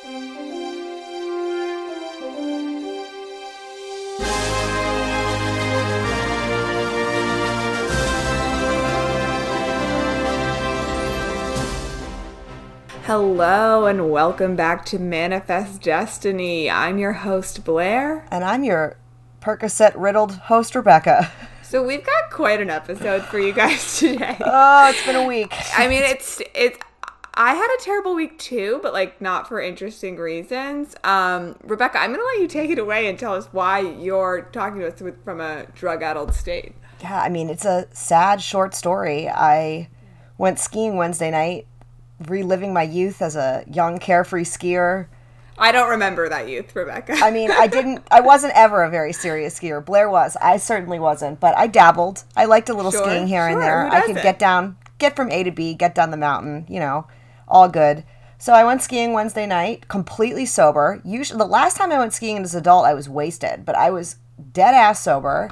Hello and welcome back to Manifest Destiny. I'm your host, Blair. And I'm your Percocet riddled host, Rebecca. So we've got quite an episode for you guys today. Oh, it's been a week. I mean, it's it's. I had a terrible week too, but like not for interesting reasons. Um, Rebecca, I'm gonna let you take it away and tell us why you're talking to us with, from a drug-addled state. Yeah, I mean, it's a sad short story. I went skiing Wednesday night, reliving my youth as a young, carefree skier. I don't remember that youth, Rebecca. I mean, I didn't, I wasn't ever a very serious skier. Blair was. I certainly wasn't, but I dabbled. I liked a little Sure, skiing here and there. I could get down, get from A to B, get down the mountain, you know, all good. So I went skiing Wednesday night, completely sober. Usually, the last time I went skiing as an adult, I was wasted, but I was dead ass sober.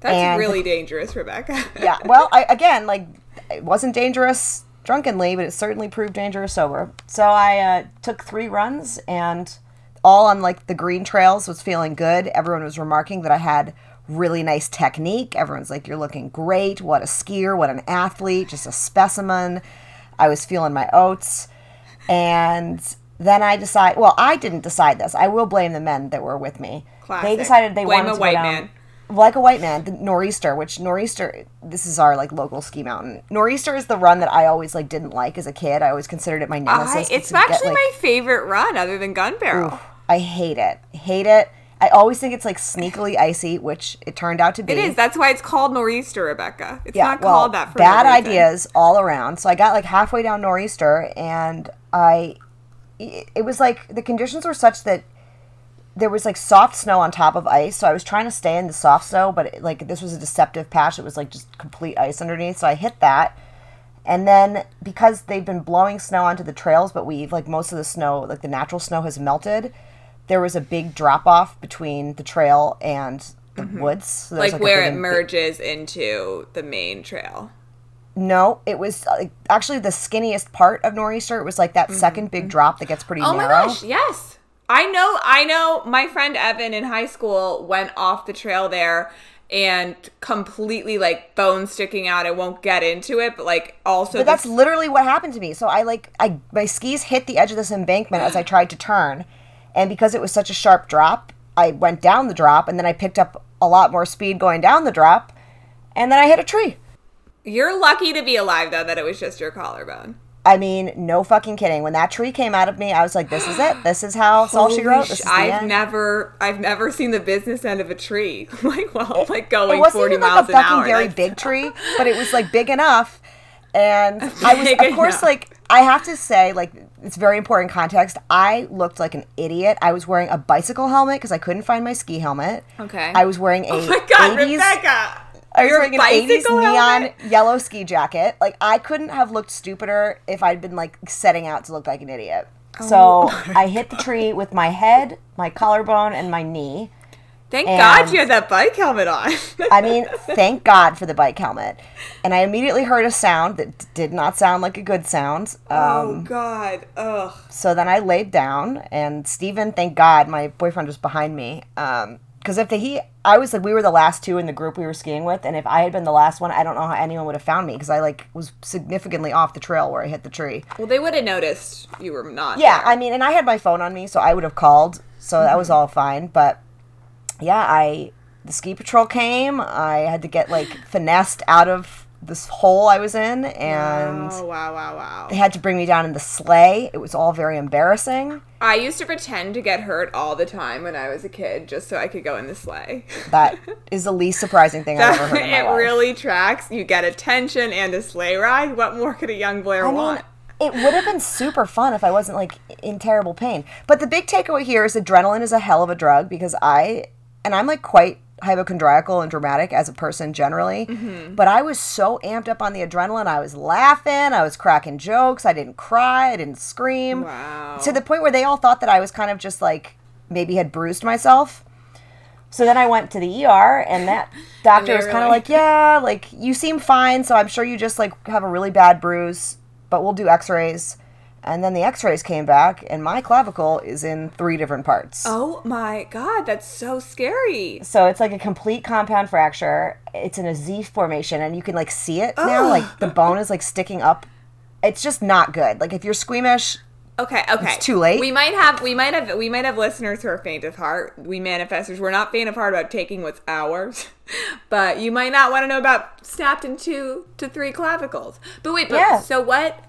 That's and- really dangerous, Rebecca. yeah well I, again like it wasn't dangerous drunkenly but it certainly proved dangerous sober so i uh, took three runs and all on like the green trails was feeling good everyone was remarking that i had really nice technique everyone's like you're looking great what a skier what an athlete just a specimen i was feeling my oats and then i decide well i didn't decide this i will blame the men that were with me Classic. they decided they Blame wanted to white go down man. like a white man, the Nor'easter, which Nor'easter, this is our like local ski mountain. Nor'easter is the run that I always like didn't like as a kid. I always considered it my I, nemesis. it's to get, actually like- my favorite run, other than Gun Barrel. I hate it. Hate it. I always think it's like sneakily icy, which it turned out to be. It is. That's why it's called Nor'easter, Rebecca. It's yeah, not well, called that for bad no ideas all around. So I got like halfway down Nor'easter, and I, it it was like the conditions were such that there was like soft snow on top of ice. So I was trying to stay in the soft snow, but it, like this was a deceptive patch. It was like just complete ice underneath. So I hit that. And then because they've been blowing snow onto the trails, but we've like most of the snow, like the natural snow has melted, there was a big drop off between the trail and the woods. So Mm-hmm. Like, where it merges into the main trail. No, it was like, actually the skinniest part of Nor'easter. It was like that second big drop that gets pretty Mm-hmm. Oh my gosh, yes. I know, I know my friend Evan in high school went off the trail there and completely like bone sticking out. I won't get into it, but like also But that's this- literally what happened to me. So I like I my skis hit the edge of this embankment as I tried to turn, and because it was such a sharp drop, I went down the drop, and then I picked up a lot more speed going down the drop, and then I hit a tree. you're lucky to be alive though that it was just your collarbone. I mean, no fucking kidding. When that tree came out of me, I was like, "This is it. This is how it's all she wrote. This is I've end." never, I've never seen the business end of a tree. like, well, like going it wasn't forty even miles like a an fucking hour. very big tree, but it was like big enough. And I was, of course, enough. like I have to say, like it's very important context. I looked like an idiot. I was wearing a bicycle helmet because I couldn't find my ski helmet. Okay. I was wearing a Oh my god, 80s. Rebecca! I was Your wearing an 80s bicycle neon yellow ski jacket. Like I couldn't have looked stupider if I'd been like setting out to look like an idiot. So Oh. I hit the tree with my head, my collarbone, and my knee. Thank And- God you had that bike helmet on. I mean, thank God for the bike helmet. And I immediately heard a sound that d- did not sound like a good sound. Um, oh God, ugh. So then I laid down, and Steven, thank God, my boyfriend was behind me. Because if the, he, I was like, we were the last two in the group we were skiing with, and if I had been the last one, I don't know how anyone would have found me because I like was significantly off the trail where I hit the tree. Well, they would have noticed you were not. Yeah, there. I mean, and I had my phone on me, so I would have called. So that was all fine. But yeah, I the ski patrol came. I had to get like finessed out of this hole I was in, and Oh wow, wow, wow. they had to bring me down in the sleigh. It was all very embarrassing. I used to pretend to get hurt all the time when I was a kid, just so I could go in the sleigh. That is the least surprising thing I've ever heard it life. really tracks. You get attention and a sleigh ride. What more could a young Blair I mean, want? it would have been super fun if I wasn't like in terrible pain. But the big takeaway here is adrenaline is a hell of a drug because I, and I'm like quite hypochondriacal and dramatic as a person generally, Mm-hmm. but I was so amped up on the adrenaline. I was laughing, I was cracking jokes, I didn't cry, I didn't scream. Wow. To the point where they all thought that I was kind of just like maybe had bruised myself. So then I went to the ER, and that doctor they was kind of like- like, "Yeah, like you seem fine, so I'm sure you just like have a really bad bruise, but we'll do X-rays." And then the x rays came back, and my clavicle is in three different parts. Oh my god, that's so scary. So it's like a complete compound fracture. It's in a Z formation, and you can like see it now. Like the bone is like sticking up. It's just not good. Like if you're squeamish, Okay, okay. It's too late. We might have we might have we might have listeners who are faint of heart. We manifestors, we're not faint of heart about taking what's ours. But you might not want to know about snapped in two to three clavicles. But wait, but Yeah. so what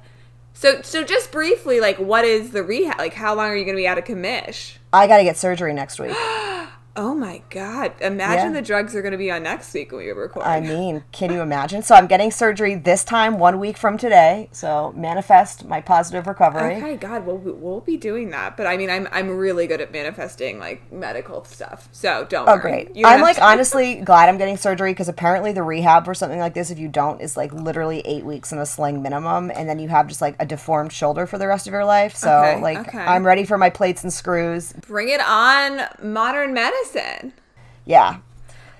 so so just briefly, like what is the rehab like how long are you gonna be out of commish? I got to get surgery next week. Oh my god. Imagine Yeah. the drugs are gonna be on next week when we record. I mean, can you imagine? So I'm getting surgery this time, one week from today. So manifest my positive recovery. Okay, God, we'll we'll be doing that. But I mean, I'm I'm really good at manifesting like medical stuff. So don't. Oh, worry. great. Don't I'm like to- honestly glad I'm getting surgery because apparently the rehab for something like this, if you don't, is like literally eight weeks in a sling minimum. And then you have just like a deformed shoulder for the rest of your life. So, Okay, like, okay. I'm ready for my plates and screws. bring it on, modern medicine. Yeah.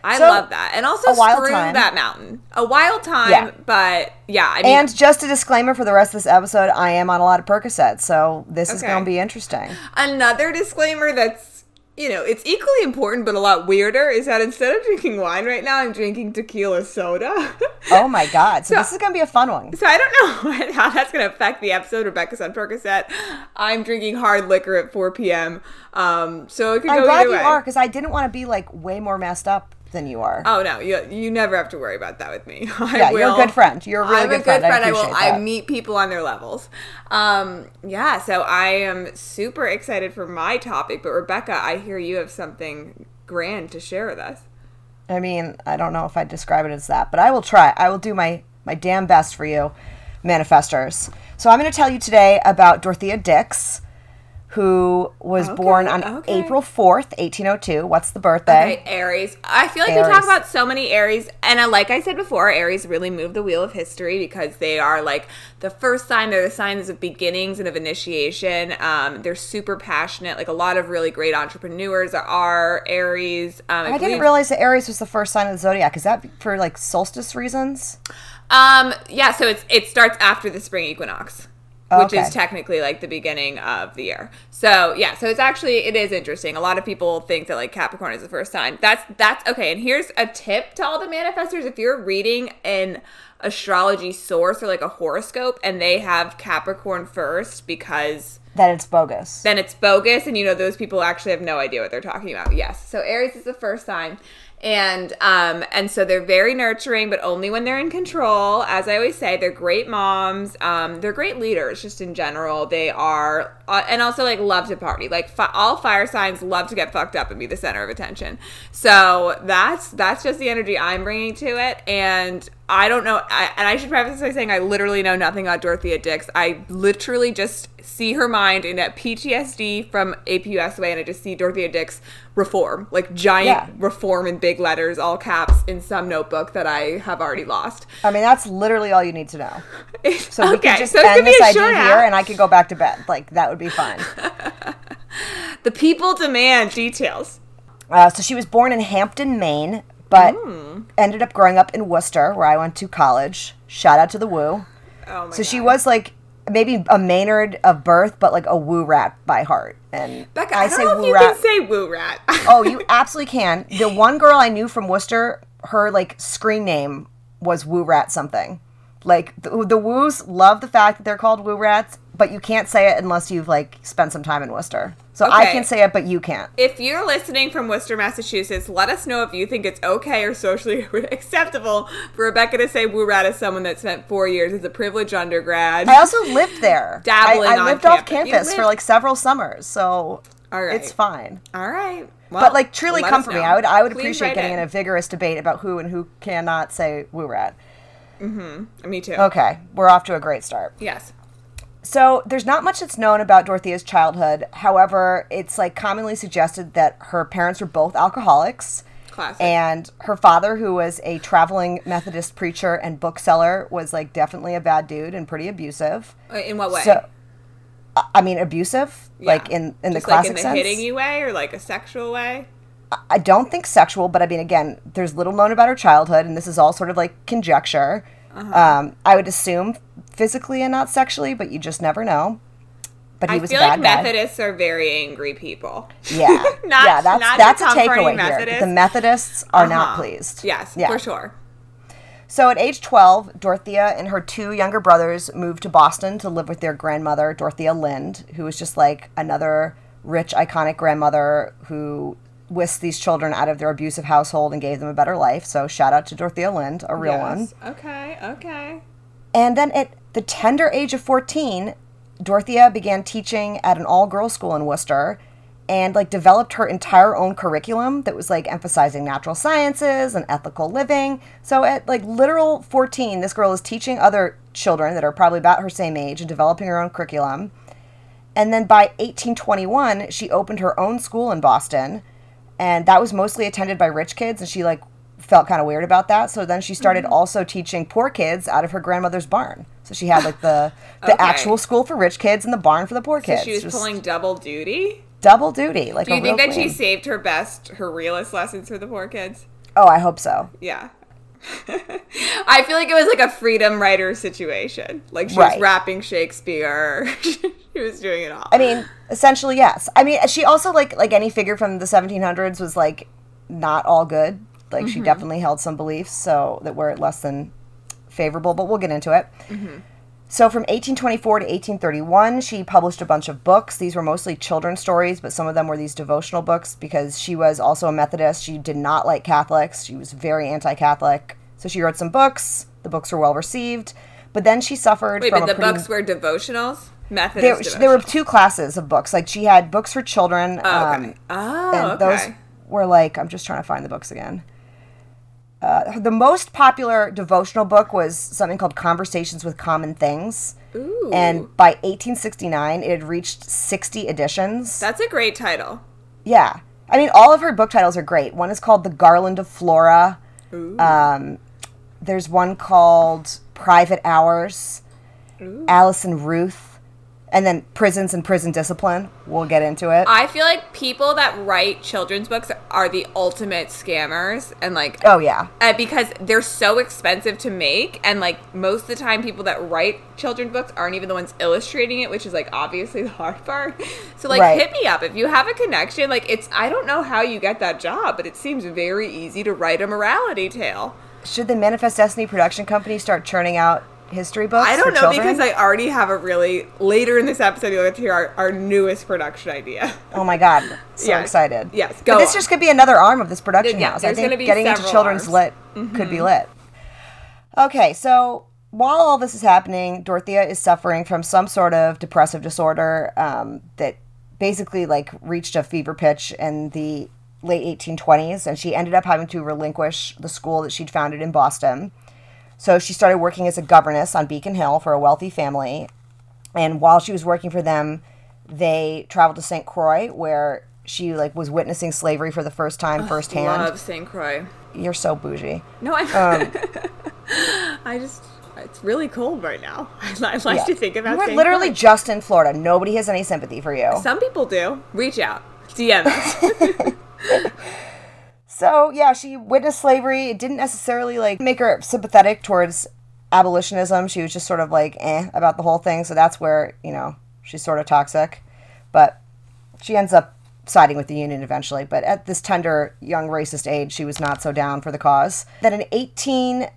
I So, love that, and also screw time. that mountain. A wild time, Yeah. but yeah, I mean, And just a disclaimer for the rest of this episode, I am on a lot of Percocet. So this is going to be interesting. another disclaimer that's you know it's equally important but a lot weirder is that instead of drinking wine right now, I'm drinking tequila soda. Oh my God. So, So- this is going to be a fun one. So I don't know how that's going to affect the episode. Rebecca's on Percocet. I'm drinking hard liquor at 4 p.m. Um, so it could I'm go glad either you way. are because I didn't want to be like way more messed up than you are. Oh no, you, you never have to worry about that with me. I Yeah, you're a good friend. You're a really I'm good a good friend. I friend. I, will. appreciate I meet people on their levels. Um, yeah, so I am super excited for my topic. But Rebecca, I hear you have something grand to share with us. I mean, I don't know if I'd describe it as that, but I will try. I will do my my damn best for you, manifestors. So I'm going to tell you today about Dorothea Dix, who was Okay, born on okay. April 4th, 1802. What's the birthday? Okay, Aries. I feel like we talk about so many Aries, and uh, like I said before, Aries really move the wheel of history because they are like the first sign. They're the signs of beginnings and of initiation. Um, they're super passionate. Like a lot of really great entrepreneurs are Aries. Um, I didn't realize that Aries was the first sign of the zodiac. Is that for like solstice reasons? Um, yeah, so it's it starts after the spring equinox, which okay. is technically like the beginning of the year. So yeah, so it's actually it is interesting. A lot of people think that like Capricorn is the first sign. That's that's okay. And here's a tip to all the manifestors: if you're reading an astrology source or like a horoscope, and they have Capricorn first, because That it's bogus. then it's bogus and you know those people actually have no idea what they're talking about yes so aries is the first sign and um and so they're very nurturing but only when they're in control. As i always say they're great moms. Um they're great leaders just in general. They are uh, and also like love to party. Like fi- all fire signs love to get fucked up and be the center of attention. So that's that's just the energy i'm bringing to it. And I don't know, I, and I should preface this by saying I literally know nothing about Dorothea Dix. I literally just see her mind in a PTSD from APUSH way, and I just see Dorothea Dix reform, like giant Yeah. reform in big letters, all caps, in some notebook that I have already lost. I mean, that's literally all you need to know. So we okay, could just so end this idea here, and I can go back to bed. Like that would be fine. The people demand details. Uh, so she was born in Hampden, Maine, but Hmm. ended up growing up in Worcester, where I went to college. Shout out to the Woo. Oh my So she was like maybe a Mainer of birth, but like a Woo rat by heart. And Becca, I, don't know if Woo you rat. can say woo rat. oh, you absolutely can. The one girl I knew from Worcester, her like screen name was Woo Rat something. Like the, the Woos love the fact that they're called Woo Rats, but you can't say it unless you've like spent some time in Worcester. So I can say it, but you can't. If you're listening from Worcester, Massachusetts, let us know if you think it's okay or socially acceptable for Rebecca to say woo rat as someone that spent four years as a privileged undergrad. I also lived there. Dabbling I, I lived off campus. You campus for like several summers, so All right. it's fine. All right. Well, but like truly come for me. I would I would Please appreciate getting in in. a vigorous debate about who and who cannot say woo rat. Mm-hmm. Me too. Okay, we're off to a great start. Yes. So there's not much that's known about Dorothea's childhood. However, it's like commonly suggested that her parents were both alcoholics. Classic. And her father, who was a traveling Methodist preacher and bookseller, was like definitely a bad dude and pretty abusive. Uh, in what way? So, I- mean, abusive, like Yeah. in in the Just like classic in the sense. hitting you way or like a sexual way? I don't think sexual, but I mean, again, there's little known about her childhood, and this is all sort of like conjecture. Uh-huh. Um, I would assume physically and not sexually, but you just never know. but he I was feel a bad like guy. Methodists are very angry people. Yeah, Not- yeah, that's not that's a takeaway here. The Methodists are not Uh-huh. pleased. Yes, Yeah. for sure. So at age 12, Dorothea and her two younger brothers moved to Boston to live with their grandmother, Dorothea Lynde, who was just like another rich, iconic grandmother who whisked these children out of their abusive household and gave them a better life. So shout out to Dorothea Lynde, a real one. Okay, okay. And then at the tender age of 14, Dorothea began teaching at an all girls school in Worcester and like developed her entire own curriculum that was like emphasizing natural sciences and ethical living. So at like literal 14, this girl is teaching other children that are probably about her same age and developing her own curriculum. And then by 1821, she opened her own school in Boston, and that was mostly attended by rich kids and she like felt kind of weird about that. So then she started Mm-hmm. also teaching poor kids out of her grandmother's barn. So she had like the the Okay. actual school for rich kids and the barn for the poor So kids. she was Just pulling double duty. double duty. Like Do you think that she saved her best, her realist lessons for the poor kids? Oh, I hope so. Yeah. I feel like it was like a freedom writer situation. Like she Right. was rapping Shakespeare. she was doing it all. I mean, essentially, yes. I mean, she also like like any figure from the 1700s was like not all good. Like Mm-hmm. she definitely held some beliefs so that were less than favorable, but we'll get into it. Mm-hmm. So from 1824 to 1831, she published a bunch of books. These were mostly children's stories, but some of them were these devotional books because she was also a Methodist. She did not like Catholics. She was very anti-Catholic. So she wrote some books. The books were well received, but then she suffered Wait, but the pretty books were devotionals? Methodist there, devotionals. there were two classes of books. Like she had books for children. Oh, um, okay. oh, and okay. those were like I'm just trying to find the books again. Uh, the most popular devotional book was something called Conversations with Common Things. Ooh. And by 1869, it had reached 60 editions. That's a great title. yeah. I mean, all of her book titles are great. One is called The Garland of Flora. Um, there's one called Private Hours, Ooh. Alice and Ruth, and then Prisons and Prison Discipline. We'll get into it. I feel like people that write children's books are the ultimate scammers and like oh, yeah. uh, because they're so expensive to make and like most of the time people that write children's books aren't even the ones illustrating it which is like obviously the hard part so like Right. hit me up if you have a connection like it's i don't know how you get that job but it seems very easy to write a morality tale Should the Manifest Destiny production company start churning out history books? i don't know children? because i already have a really later in this episode you'll get to hear our, our newest production idea Oh my god, so Yes. excited! Yes, but this on. just could be another arm of this production Yeah, house. I think getting into children's arms. Mm-hmm. lit could be lit. Okay, so while all this is happening, Dorothea is suffering from some sort of depressive disorder um, that basically like reached a fever pitch in the late 1820s, and she ended up having to relinquish the school that she'd founded in Boston. So she started working as a governess on Beacon Hill for a wealthy family. And while she was working for them, they traveled to St. Croix, where she like was witnessing slavery for the first time firsthand. love st croix You're so bougie. no i Um, i just it's really cold right now i, like Yeah. to think about were St. literally Croix. just in Florida. Nobody has any sympathy for you. Some people do. Reach out. DM us. So yeah, she witnessed slavery. It didn't necessarily like make her sympathetic towards abolitionism. She was just sort of like eh about the whole thing. So that's where you know she's sort of toxic. But she ends up siding with the Union eventually. But at this tender young racist age, she was not so down for the cause. Then in 18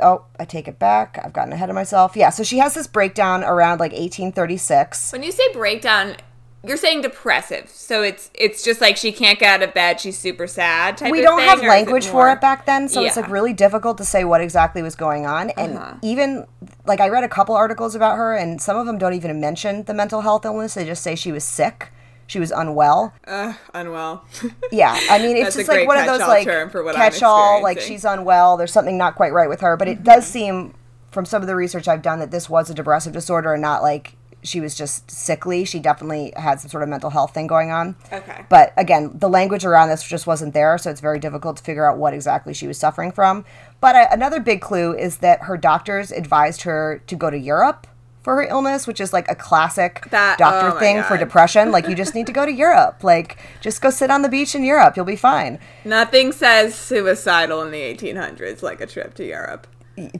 oh, I take it back. I've gotten ahead of myself. Yeah, so she has this breakdown around like 1836. when you say breakdown, you're saying depressive. So it's it's just like she can't get out of bed. She's super sad. Type we of don't thing, have language for it back then so it's like really difficult to say what exactly was going on and Uh-huh. even like i read a couple articles about her and some of them don't even mention the mental health illness they just say she was sick she was unwell Ugh, unwell. yeah i mean it's just like one of those like term for what I'm catch-all like she's unwell there's something not quite right with her but it Mm-hmm. does seem from some of the research i've done that this was a depressive disorder and not like she was just sickly she definitely had some sort of mental health thing going on okay. but again, the language around this just wasn't there, so it's very difficult to figure out what exactly she was suffering from. But uh, another big clue is that her doctors advised her to go to Europe for her illness, which is like a classic That- doctor oh thing for depression. Like, you just need to go to Europe. Like, just go sit on the beach in Europe. You'll be fine. Nothing says suicidal in the 1800s like a trip to Europe.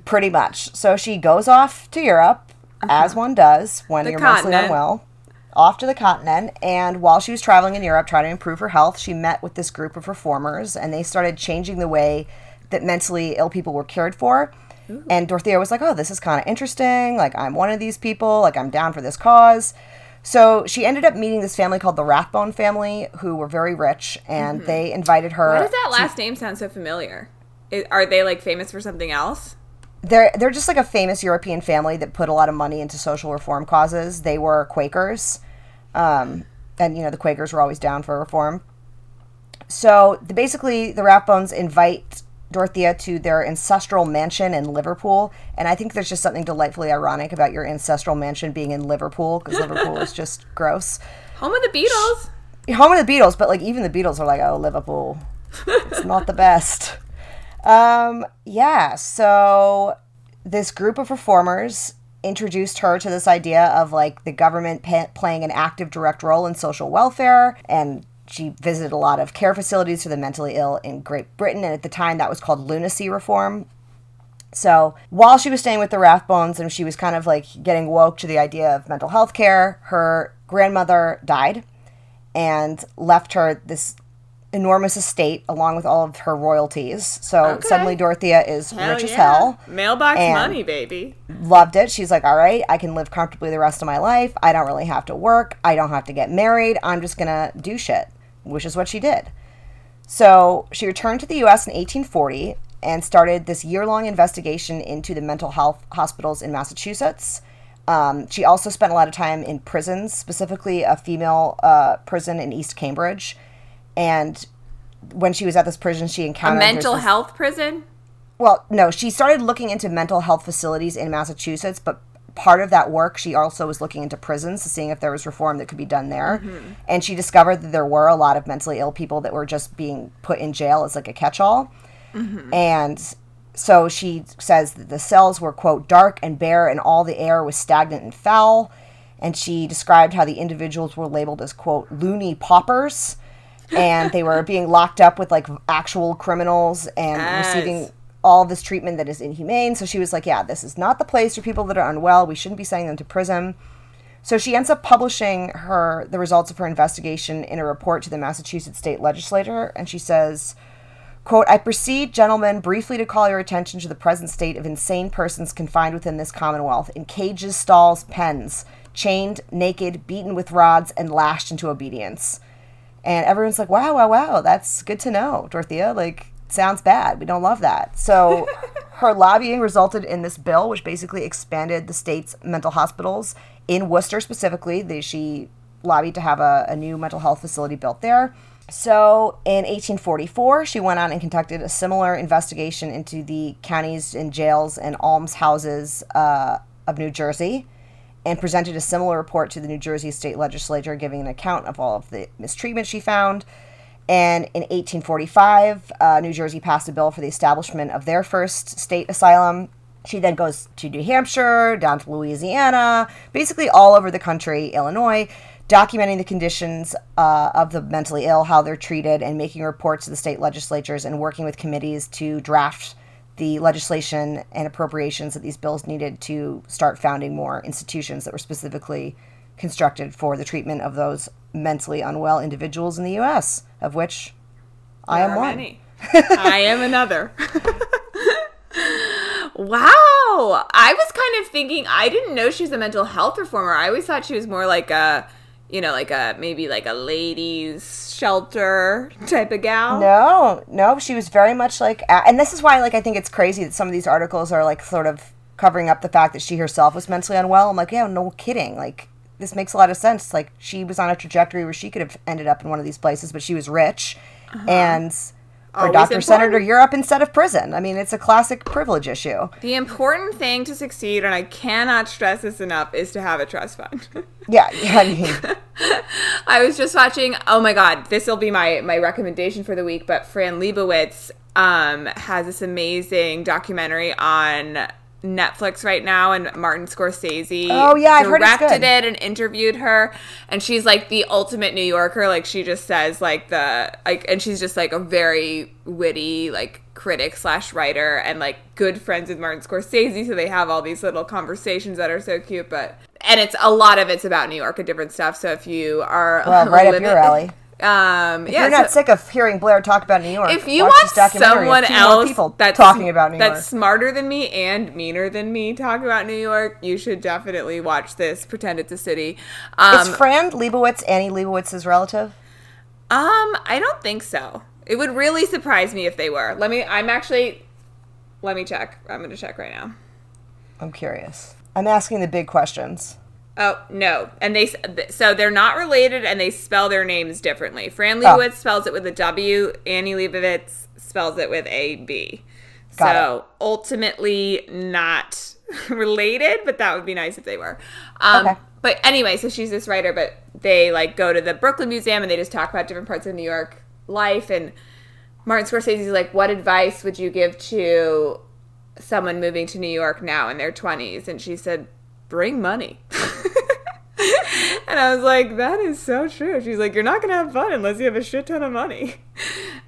Pretty much. So she goes off to Europe, as one does when. The you're mostly unwell. off to the continent. And while she was traveling in Europe trying to improve her health, she met with this group of reformers and they started changing the way that mentally ill people were cared for. Ooh. And Dorothea was like, oh, this is kind of interesting. Like, I'm one of these people. Like, I'm down for this cause. So she ended up meeting this family called the Rathbone family, who were very rich, and mm-hmm. they invited her. Why does that last to, name sound so familiar? Are they like famous for something else? They're they're just like a famous European family that put a lot of money into social reform causes. They were Quakers, um, and you know the Quakers were always down for reform. So the, basically, the Rathbones invite Dorothea to their ancestral mansion in Liverpool. And I think there's just something delightfully ironic about your ancestral mansion being in Liverpool because Liverpool is just gross. Home of the Beatles. Home of the Beatles, but like even the Beatles are like, oh, Liverpool. It's not the best. Um, yeah, so this group of reformers introduced her to this idea of like the government pa- playing an active direct role in social welfare and she visited a lot of care facilities for the mentally ill in Great Britain, and at the time that was called lunacy reform. So while she was staying with the Rathbones and she was kind of like getting woke to the idea of mental health care, her grandmother died and left her this enormous estate along with all of her royalties. So okay. suddenly Dorothea is hell rich yeah. as hell. Mailbox money, baby. Loved it. She's like, all right, I can live comfortably the rest of my life. I don't really have to work. I don't have to get married. I'm just going to do shit which is what she did. So she returned to the US in 1840 and started this year long investigation into the mental health hospitals in Massachusetts. Um, she also spent a lot of time in prisons, specifically a female uh, prison in East Cambridge. And when she was at this prison, she encountered a mental health prison. Well, no, she started looking into mental health facilities in Massachusetts, but part of that work, she also was looking into prisons, seeing if there was reform that could be done there. Mm-hmm. And she discovered that there were a lot of mentally ill people that were just being put in jail as like a catch all. Mm-hmm. And so she says that the cells were, quote, dark and bare, and all the air was stagnant and foul. And she described how the individuals were labeled as, quote, loony paupers. And they were being locked up with like actual criminals and yes. receiving all this treatment that is inhumane. So she was like, yeah, this is not the place for people that are unwell. We shouldn't be sending them to prison. So she ends up publishing her the results of her investigation in a report to the Massachusetts state legislature, and she says, quote, I proceed, gentlemen, briefly to call your attention to the present state of insane persons confined within this commonwealth, in cages, stalls, pens, chained, naked, beaten with rods, and lashed into obedience. And everyone's like, wow, wow, wow, that's good to know, Dorothea. Like, sounds bad. We don't love that. So her lobbying resulted in this bill, which basically expanded the state's mental hospitals in Worcester specifically. They, she lobbied to have a, a new mental health facility built there. So in 1844, she went on and conducted a similar investigation into the counties and jails and almshouses uh, of New Jersey and presented a similar report to the New Jersey state legislature, giving an account of all of the mistreatment she found. And in 1845, uh, New Jersey passed a bill for the establishment of their first state asylum. She then goes to New Hampshire, down to Louisiana, basically all over the country, Illinois, documenting the conditions uh, of the mentally ill, how they're treated, and making reports to the state legislatures and working with committees to draft the legislation and appropriations that these bills needed to start founding more institutions that were specifically constructed for the treatment of those mentally unwell individuals in the U.S., of which there I am one. Many. I am another. wow. I was kind of thinking, I didn't know she was a mental health reformer. I always thought she was more like a, you know, like a, maybe like a ladies shelter type of gal. No, no, she was very much like, and this is why, like, I think it's crazy that some of these articles are like sort of covering up the fact that she herself was mentally unwell. I'm like, yeah, no kidding. Like, this makes a lot of sense. Like she was on a trajectory where she could have ended up in one of these places, but she was rich, uh-huh. and doctor sent her to Europe instead of prison. I mean, it's a classic privilege issue. The important thing to succeed, and I cannot stress this enough, is to have a trust fund. yeah, yeah. I mean, I was just watching. Oh my god, this will be my my recommendation for the week. But Fran Lebowitz um, has this amazing documentary on Netflix right now, and Martin Scorsese. Oh, yeah, I've directed it and interviewed her, and she's like the ultimate New Yorker. Like she just says like the like, and she's just like a very witty like critic slash writer, and like good friends with Martin Scorsese. So they have all these little conversations that are so cute, but and it's a lot of it's about New York and different stuff. So if you are Well, right up living- your alley. Um, If yeah, you're not so- sick of hearing Blair talk about New York, if you watch want someone else people that's talking about New that's York. smarter than me and meaner than me talk about New York, you should definitely watch this. Pretend it's a city. Um, Is Fran Lebowitz Annie Leibovitz's relative? um, I don't think so. It would really surprise me if they were. Let me. I'm actually. Let me check. I'm going to check right now. I'm curious. I'm asking the big questions. Oh no, and they so they're not related, and they spell their names differently. Fran Oh. Lebowitz spells it with a W. Annie Leibovitz spells it with a B. Got so ultimately not related, but that would be nice if they were. Um, Okay. But anyway, so she's this writer, but they like go to the Brooklyn Museum and they just talk about different parts of New York life. And Martin Scorsese's like, "What advice would you give to someone moving to New York now in their 20s?" And she said, "Bring money." and I was like, "That is so true." She's like, "You're not gonna have fun unless you have a shit ton of money."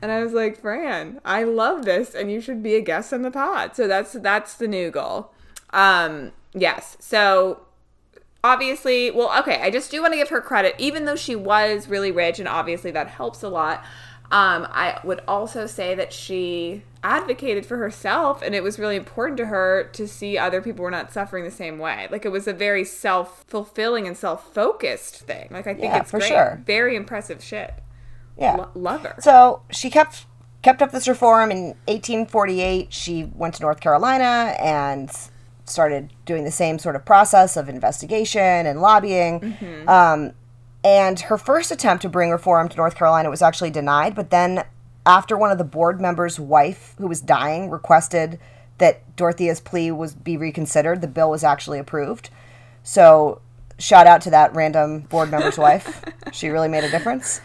And I was like, "Fran, I love this, and you should be a guest on the pod." So that's that's the new goal. Um, yes. So obviously, well, okay, I just do want to give her credit, even though she was really rich, and obviously that helps a lot. Um, I would also say that she advocated for herself, and it was really important to her to see other people were not suffering the same way. Like it was a very self fulfilling and self focused thing. Like I think Yeah, it's for great. sure. Very impressive shit. Yeah. Lo- love her. So she kept kept up this reform in 1848. She went to North Carolina and started doing the same sort of process of investigation and lobbying. Mm-hmm. Um, and her first attempt to bring reform to North Carolina was actually denied. But then, after one of the board members' wife, who was dying, requested that Dorothea's plea was be reconsidered, the bill was actually approved. So, shout out to that random board member's wife. She really made a difference.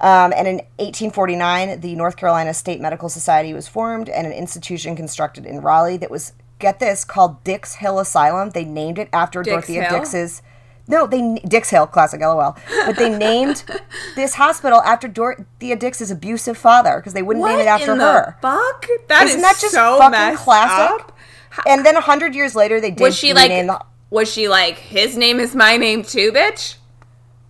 Um, and in 1849, the North Carolina State Medical Society was formed and an institution constructed in Raleigh that was, get this, called Dix Hill Asylum. They named it after Dix Dorothea Hill? Dix's. No, they Dix Hill, classic LOL. But they named this hospital after Dorothea Dix's abusive father because they wouldn't name it after in her. the fuck? That Isn't is that just so fucking messed classic? up. And then a hundred years later, they did Was she like? the- Was she like? His name is my name too, bitch.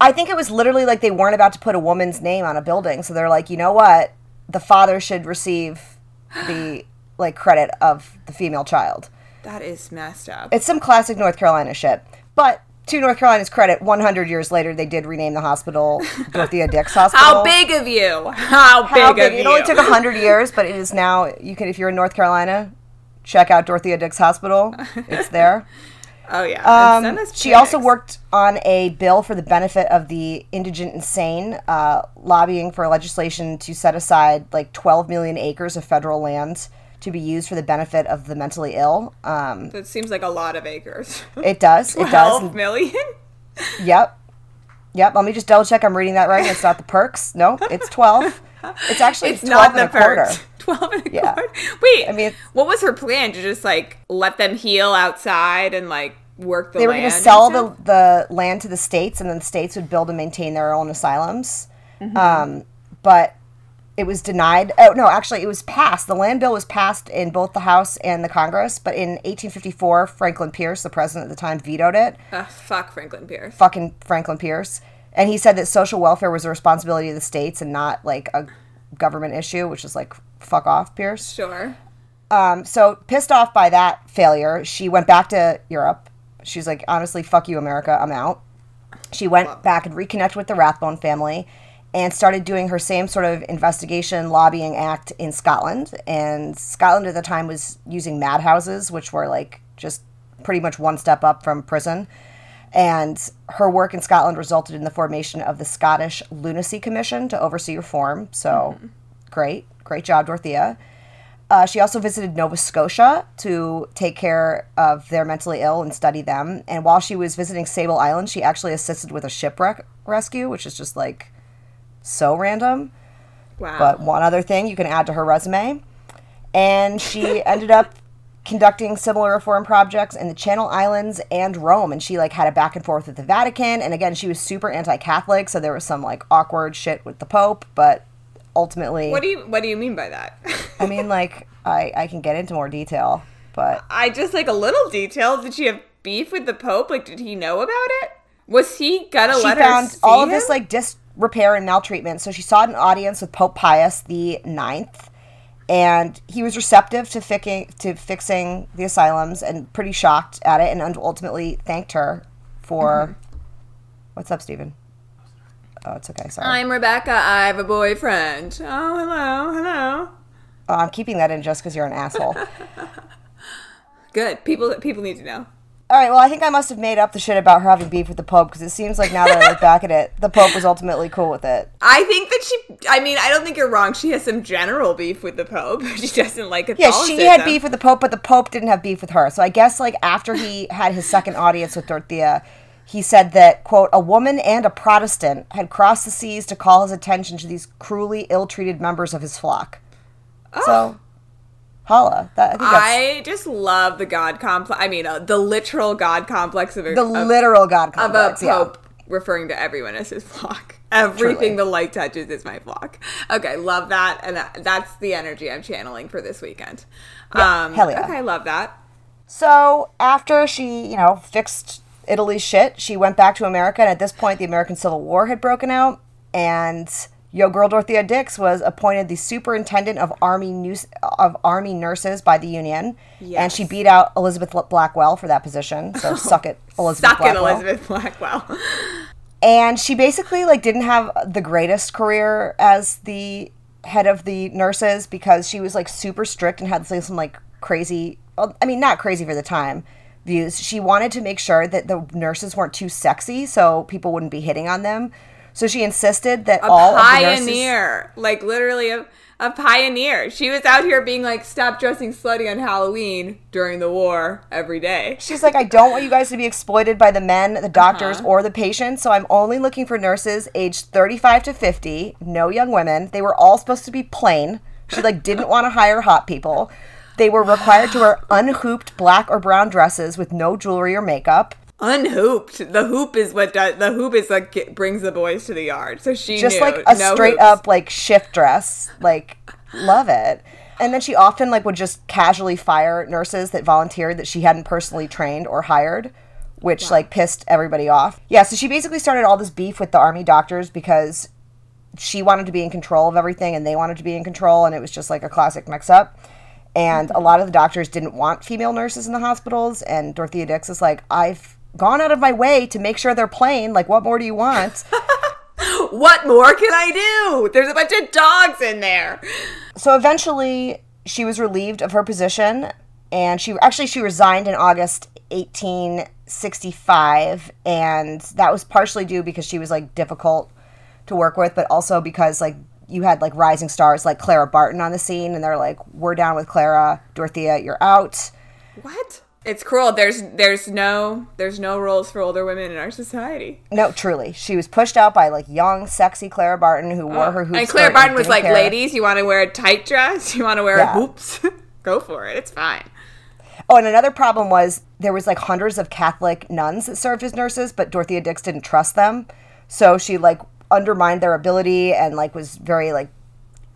I think it was literally like they weren't about to put a woman's name on a building, so they're like, you know what, the father should receive the like credit of the female child. That is messed up. It's some classic North Carolina shit. But to North Carolina's credit, 100 years later, they did rename the hospital Dorothea Dix Hospital. How big of you? How big, How big? of It you? It only took 100 years, but it is now. You can, if you're in North Carolina, check out Dorothea Dix Hospital. It's there. oh yeah. Um, she also worked on a bill for the benefit of the indigent insane, uh, lobbying for legislation to set aside like 12 million acres of federal land to be used for the benefit of the mentally ill. Um, That seems like a lot of acres. it does. It does. Twelve million. Yep. Yep. Let me just double check I'm reading that right. It's not the perks. No, it's 12. It's actually It's 12 not and the a quarter. Twelve and a Yeah. quarter. Wait. I mean, what was her plan to just like let them heal outside and like work the land? They were going to sell the, the land to the states, and then the states would build and maintain their own asylums. Mm-hmm. Um, but it was denied. Oh, no, actually, it was passed. The land bill was passed in both the House and the Congress, but in 1854, Franklin Pierce, the president at the time, vetoed it. Ugh, fuck Franklin Pierce. Fucking Franklin Pierce. And he said that social welfare was the responsibility of the states and not like a government issue, which is like, fuck off, Pierce. Sure. Um, so pissed off by that failure, she went back to Europe. She's like, honestly, fuck you, America, I'm out. She went back and reconnected with the Rathbone family and started doing her same sort of investigation lobbying act in Scotland. And Scotland at the time was using madhouses, which were like just pretty much one step up from prison. And her work in Scotland resulted in the formation of the Scottish Lunacy Commission to oversee reform. So great, great job, Dorothea. Uh, she also visited Nova Scotia to take care of their mentally ill and study them. And while she was visiting Sable Island, she actually assisted with a shipwreck rescue, which is just like so random. Wow. But one other thing you can add to her resume. And she ended up conducting similar reform projects in the Channel Islands and Rome. And she like had a back and forth with the Vatican. And again, she was super anti-Catholic, so there was some like awkward shit with the Pope. But ultimately, What do you What do you mean by that? I mean, like I I can get into more detail, but I just like a little detail. Did she have beef with the Pope? Like, did he know about it? Was he gonna she let her found see all of him? this like disrepair and maltreatment. So she sought an audience with Pope Pius the Ninth, and he was receptive to fixing to fixing the asylums and pretty shocked at it, and ultimately thanked her for. Mm-hmm. What's up, Stephen? Oh, it's okay. Sorry. I'm Rebecca. I have a boyfriend. Oh, hello, hello. Oh, I'm keeping that in just because you're an asshole. Good. People people need to know. All right. Well, I think I must have made up the shit about her having beef with the Pope because it seems like now that I look back at it, the Pope was ultimately cool with it. I think that she. I mean, I don't think you're wrong. She has some general beef with the Pope. She doesn't like it. Yeah, she had beef with the Pope, but the Pope didn't have beef with her. So I guess like after he had his second audience with Dorothea, he said that quote a woman and a Protestant had crossed the seas to call his attention to these cruelly ill-treated members of his flock. Oh. So, holla. That, I think I just love the God complex. I mean, uh, the literal God complex of a, the of, literal God of a complex. yeah. Pope referring to everyone as his flock. Everything Truly. the light touches is my flock. Okay, love that, and that, that's the energy I'm channeling for this weekend. Yeah, um, hell yeah. Okay, love that. So after she, you know, fixed Italy's shit, she went back to America, and at this point, the American Civil War had broken out, and Yo Girl Dorothea Dix was appointed the superintendent of army news of army nurses by the Union, and she beat out Elizabeth Blackwell for that position. So suck it, Elizabeth Suck it, Blackwell. Elizabeth Blackwell. And she basically like didn't have the greatest career as the head of the nurses because she was like super strict and had some like crazy I mean not crazy for the time views. She wanted to make sure that the nurses weren't too sexy so people wouldn't be hitting on them. So she insisted that all of the nurses pioneer, like literally a, a pioneer. She was out here being like, "Stop dressing slutty on Halloween during the war every day." She's like, I don't want you guys to be exploited by the men, the doctors, Uh-huh. or the patients. So I'm only looking for nurses aged 35 to 50, no young women. They were all supposed to be plain. She like didn't want to hire hot people. They were required to wear unhooped black or brown dresses with no jewelry or makeup. Unhooped. The hoop is what does, the hoop is like get, brings the boys to the yard. So she Just knew, like a no straight hoops. up like shift dress. Like love it. And then she often like would just casually fire nurses that volunteered that she hadn't personally trained or hired, which like pissed everybody off. Yeah, so she basically started all this beef with the army doctors because she wanted to be in control of everything and they wanted to be in control and it was just like a classic mix up. And a mm-hmm. lot of the doctors didn't want female nurses in the hospitals and Dorothea Dix is like, I've gone out of my way to make sure they're playing. Like what more do you want? What more can I do? There's a bunch of dogs in there. so eventually she was relieved of her position and she actually she resigned in august 1865 and that was partially due because she was like difficult to work with but also because like you had like rising stars like clara barton on the scene and they're like we're down with clara dorothea you're out What? It's cruel. There's there's no there's no roles for older women in our society. no truly she was pushed out by like young sexy clara barton who wore oh, her hoop and skirt Barton was like, care. "Ladies, you want to wear a tight dress? You want to wear Yeah. hoops? Go for it. It's fine." Oh, and another problem was there was like hundreds of Catholic nuns that served as nurses, but Dorothea Dix didn't trust them. So she like undermined their ability and like was very like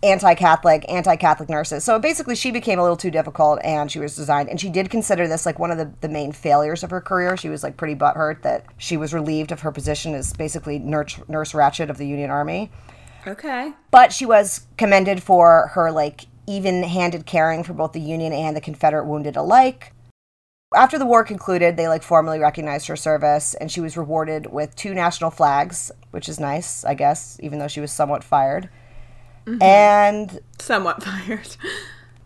anti-Catholic, anti-Catholic nurses. So basically she became a little too difficult and she was designed. And she did consider this like one of the, the main failures of her career. She was like pretty butthurt that she was relieved of her position as basically nurse, nurse Ratched of the Union Army Okay. but she was commended for her like even-handed caring for both the union and the confederate wounded alike after the war concluded they like formally recognized her service and she was rewarded with two national flags which is nice i guess even though she was somewhat fired and Somewhat fired.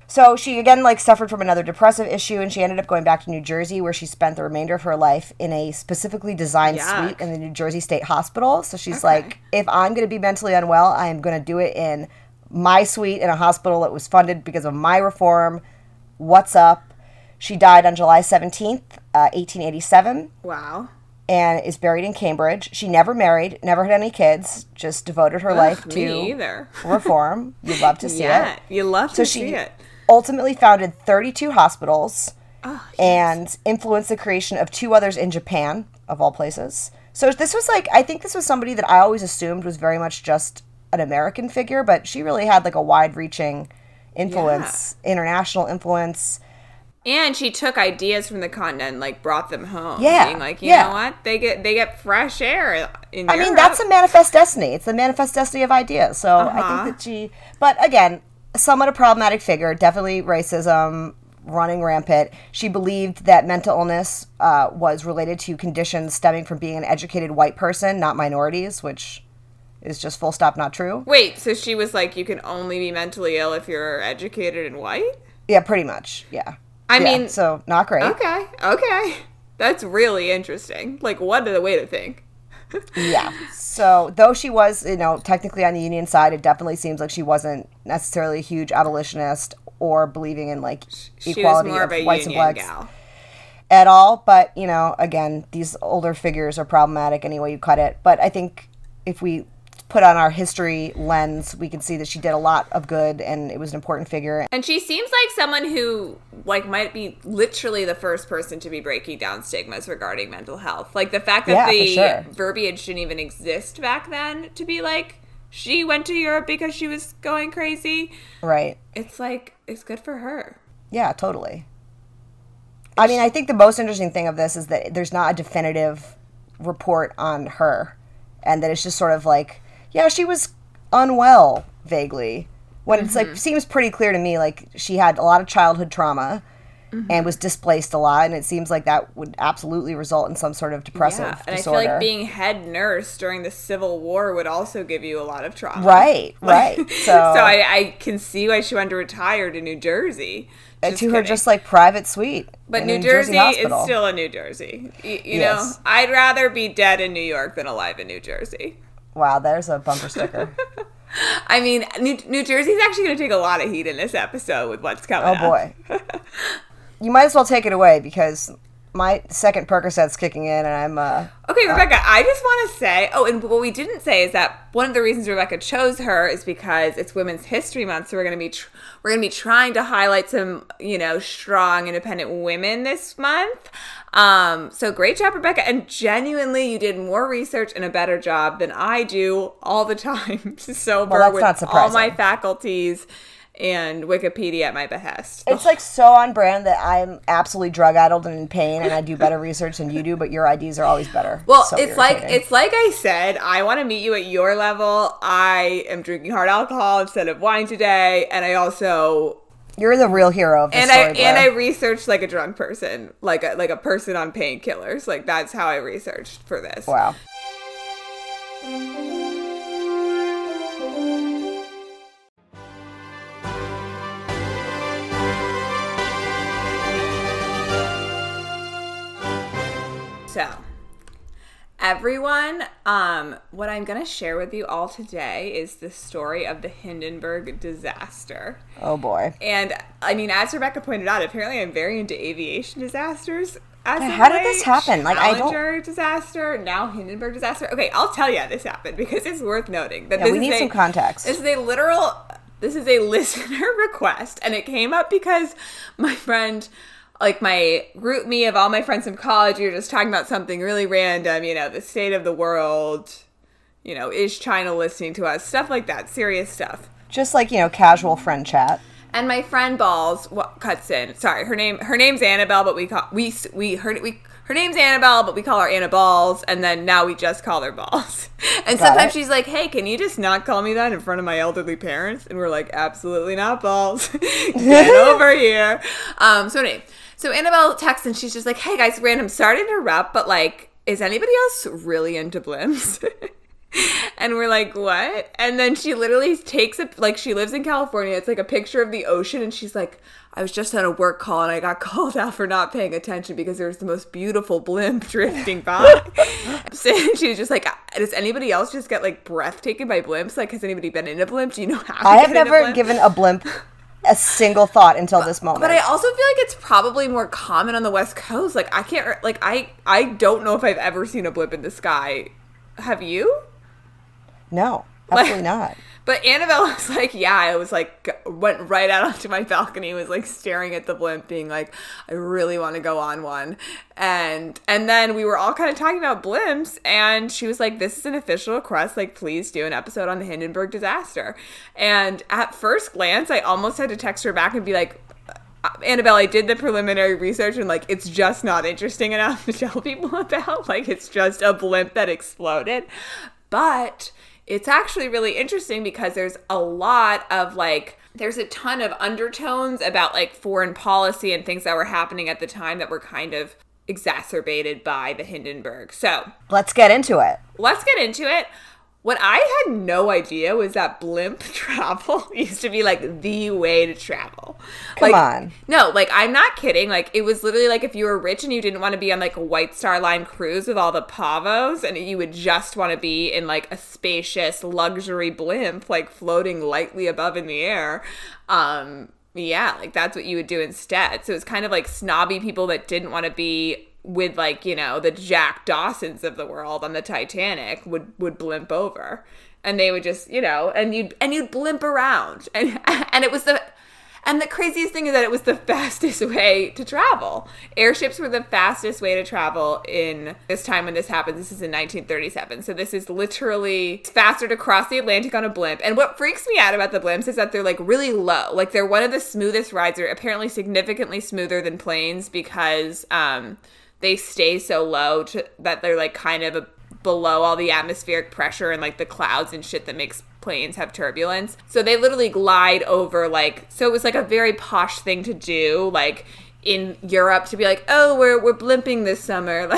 so she again like suffered from another depressive issue and she ended up going back to new jersey where she spent the remainder of her life in a specifically designed Yuck. suite in the new jersey state hospital so she's like if i'm going to be mentally unwell i am going to do it in my suite in a hospital that was funded because of my reform what's up she died on july 17th uh, 1887 Wow. And is buried in cambridge she never married never had any kids just devoted her life me to either. reform you'd love to see it Yeah, you love to so see she it. ultimately founded 32 hospitals, Oh, and influenced the creation of two others in Japan, of all places. So this was like, I think this was somebody that I always assumed was very much just an American figure, but she really had like a wide reaching influence, international influence. And she took ideas from the continent, and, like brought them home. Yeah, being like you yeah. know what, they get they get fresh air. In I mean, that's a manifest destiny. It's the manifest destiny of ideas. So I Uh-huh. think that she, but again, somewhat a problematic figure. Definitely racism running rampant. She believed that mental illness uh, was related to conditions stemming from being an educated white person, not minorities, which is just full stop not true. Wait, so she was like, you can only be mentally ill if you're educated and white? Yeah, pretty much. Yeah. I Yeah, mean, so not great. okay, okay. That's really interesting. Like, what a way to think. Yeah. So, though she was, you know, technically on the union side, it definitely seems like she wasn't necessarily a huge abolitionist or believing in like She equality of of whites and blacks gal. at all. But you know, again, these older figures are problematic any way you cut it. But I think if we put on our history lens, we can see that she did a lot of good and it was an important figure. And she seems like someone who like might be literally the first person to be breaking down stigmas regarding mental health. Like the fact that Yeah, the sure. verbiage didn't even exist back then to be like she went to Europe because she was going crazy. Right. It's like it's good for her. Yeah, totally. I mean, I think the most interesting thing of this is that there's not a definitive report on her, and that it's just sort of like, yeah, she was unwell vaguely. When it's Mm-hmm. like seems pretty clear to me, like she had a lot of childhood trauma Mm-hmm. and was displaced a lot, and it seems like that would absolutely result in some sort of depressive Yeah, and disorder. I feel like being head nurse during the Civil War would also give you a lot of trauma. right, right. So, So, I, I can see why she wanted to retire to New Jersey. and Just to her just like private suite, But in New a Jersey, is still a New Jersey. You, you Yes. know, I'd rather be dead in New York than alive in New Jersey. Wow. There's a bumper sticker. I mean, New, New Jersey's actually going to take a lot of heat in this episode with what's coming Oh boy. you might as well take it away because my second Percocet's kicking in and I'm uh Okay, Rebecca, I just want to say, oh, and what we didn't say is that one of the reasons Rebecca chose her is because it's Women's History Month, so we're gonna be tr- we're gonna be trying to highlight some, you know, strong, independent women this month. Um, so great job, Rebecca, and genuinely, you did more research and a better job than I do all the time. Sober that's with all my faculties and Wikipedia at my behest. it's like so on brand that I'm absolutely drug addled and in pain and I do better research than you do, but your IDs are always better. Well, So it's like it's like I said. I want to meet you at your level. I am drinking hard alcohol instead of wine today, and I also you're the real hero of this and I story. and I Blair. researched like a drunk person, like a like a person on painkillers. Like that's how I researched for this. wow. So, everyone, um, what I'm going to share with you all today is the story of the Hindenburg disaster. Oh boy. And I mean, as Rebecca pointed out, apparently I'm very into aviation disasters. As how did this happen? Like, I don't- disaster, now Hindenburg disaster. Okay, I'll tell you how this happened because it's worth noting that Yeah, this we is need a- some context. This is a literal. This is a listener request, and it came up because my friend, like my GroupMe of all my friends from college, we're just talking about something really random. You know, the state of the world. You know, is China listening to us? Stuff like that, serious stuff. Just like, you know, casual friend chat. And my friend Balls wa- cuts in. Sorry, her name her name's Annabelle, but we call we we her we her name's Annabelle, but we call her Anna Balls, and then now we just call her Balls. And Got sometimes it. she's like, "Hey, can you just not call me that in front of my elderly parents?" And we're like, "Absolutely not, Balls. Get over here." Um. So anyway, so Annabelle texts and she's just like, "Hey guys, random. Sorry to interrupt, but like, is anybody else really into blimps?" And we're like, what? And then she literally takes a like she lives in California. It's like a picture of the ocean, and she's like, I was just on a work call and I got called out for not paying attention because there was the most beautiful blimp drifting by. so she was just like, uh, does anybody else just get like breath taken by blimps? Like, has anybody been in a blimp? Do you know how? To I have get in a never given a blimp a single thought until this moment. But I also feel like it's probably more common on the West Coast. Like I can't like I I don't know if I've ever seen a blip in the sky. Have you? no, absolutely not. But Annabelle was like, yeah, I was like, went right out onto my balcony, was like staring at the blimp, being like, I really want to go on one. And and then we were all kind of talking about blimps, and she was like, this is an official request, like, please do an episode on the Hindenburg disaster. And at first glance, I almost had to text her back and be like, uh, Annabelle, I did the preliminary research and like it's just not interesting enough to tell people about. Like it's just a blimp that exploded. But it's actually really interesting because there's a lot of like there's a ton of undertones about like foreign policy and things that were happening at the time that were kind of exacerbated by the Hindenburg. So, Let's get into it. let's get into it. What I had no idea was that blimp travel used to be like the way to travel. Come Like, on. No, like I'm not kidding. Like it was literally like if you were rich and you didn't want to be on like a White Star Line cruise with all the pavos and you would just want to be in like a spacious luxury blimp like floating lightly above in the air. Um yeah, like that's what you would do instead. So it's kind of like snobby people that didn't want to be with like, you know, the Jack Dawsons of the world on the Titanic would would blimp over. And they would just, you know, and you'd and you'd blimp around. And and it was the and the craziest thing is that it was the fastest way to travel. Airships were the fastest way to travel in this time when this happened. This is in 1937. So this is literally faster to cross the Atlantic on a blimp. And what freaks me out about the blimps is that they're like really low. Like they're one of the smoothest rides. They're apparently significantly smoother than planes because um, they stay so low to, that they're like kind of a, below all the atmospheric pressure and like the clouds and shit that makes planes have turbulence. So they literally glide over like so it was like a very posh thing to do like in Europe to be like, "Oh, we're we're blimping this summer."